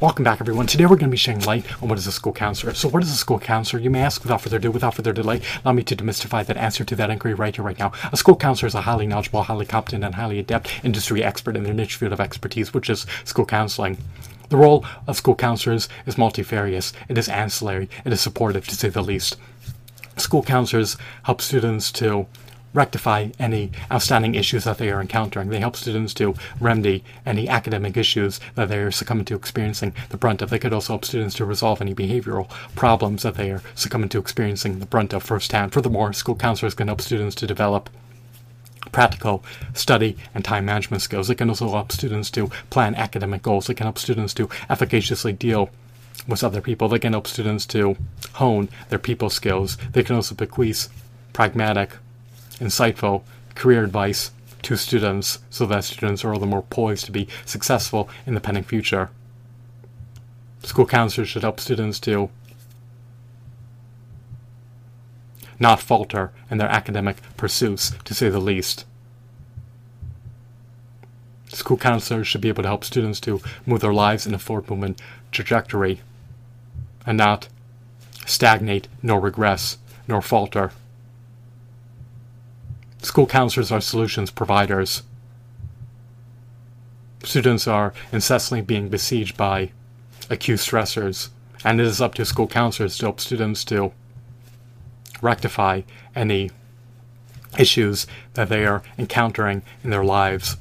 Welcome back, everyone. Today we're going to be shedding light on what is a school counselor. So, what is a school counselor? You may ask without further ado, without further delay, allow me to demystify that answer to that inquiry right here, right now. A school counselor is a highly knowledgeable, highly competent, and highly adept industry expert in their niche field of expertise, which is school counseling. The role of school counselors is multifarious, it is ancillary, it is supportive, to say the least. School counselors help students to rectify any outstanding issues that they are encountering. They help students to remedy any academic issues that they are succumbing to experiencing the brunt of. They could also help students to resolve any behavioral problems that they are succumbing to experiencing the brunt of firsthand. Furthermore, school counselors can help students to develop practical study and time management skills. It can also help students to plan academic goals. It can help students to efficaciously deal with other people. They can help students to hone their people skills. They can also bequeath pragmatic insightful career advice to students so that students are all the more poised to be successful in the pending future. School counselors should help students to not falter in their academic pursuits, to say the least. School counselors should be able to help students to move their lives in a forward movement trajectory and not stagnate, nor regress, nor falter. School counselors are solutions providers. Students are incessantly being besieged by acute stressors, and it is up to school counselors to help students to rectify any issues that they are encountering in their lives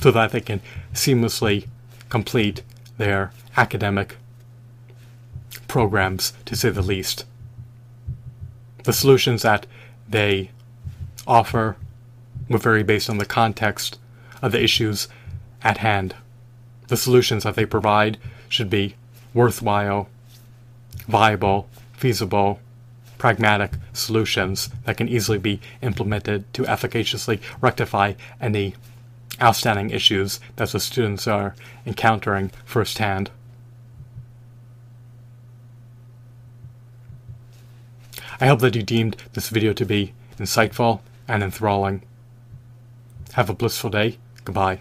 so that they can seamlessly complete their academic programs, to say the least the solutions that they offer will vary based on the context of the issues at hand. The solutions that they provide should be worthwhile, viable, feasible, pragmatic solutions that can easily be implemented to efficaciously rectify any outstanding issues that the students are encountering firsthand. I hope that you deemed this video to be insightful and enthralling. Have a blissful day. Goodbye.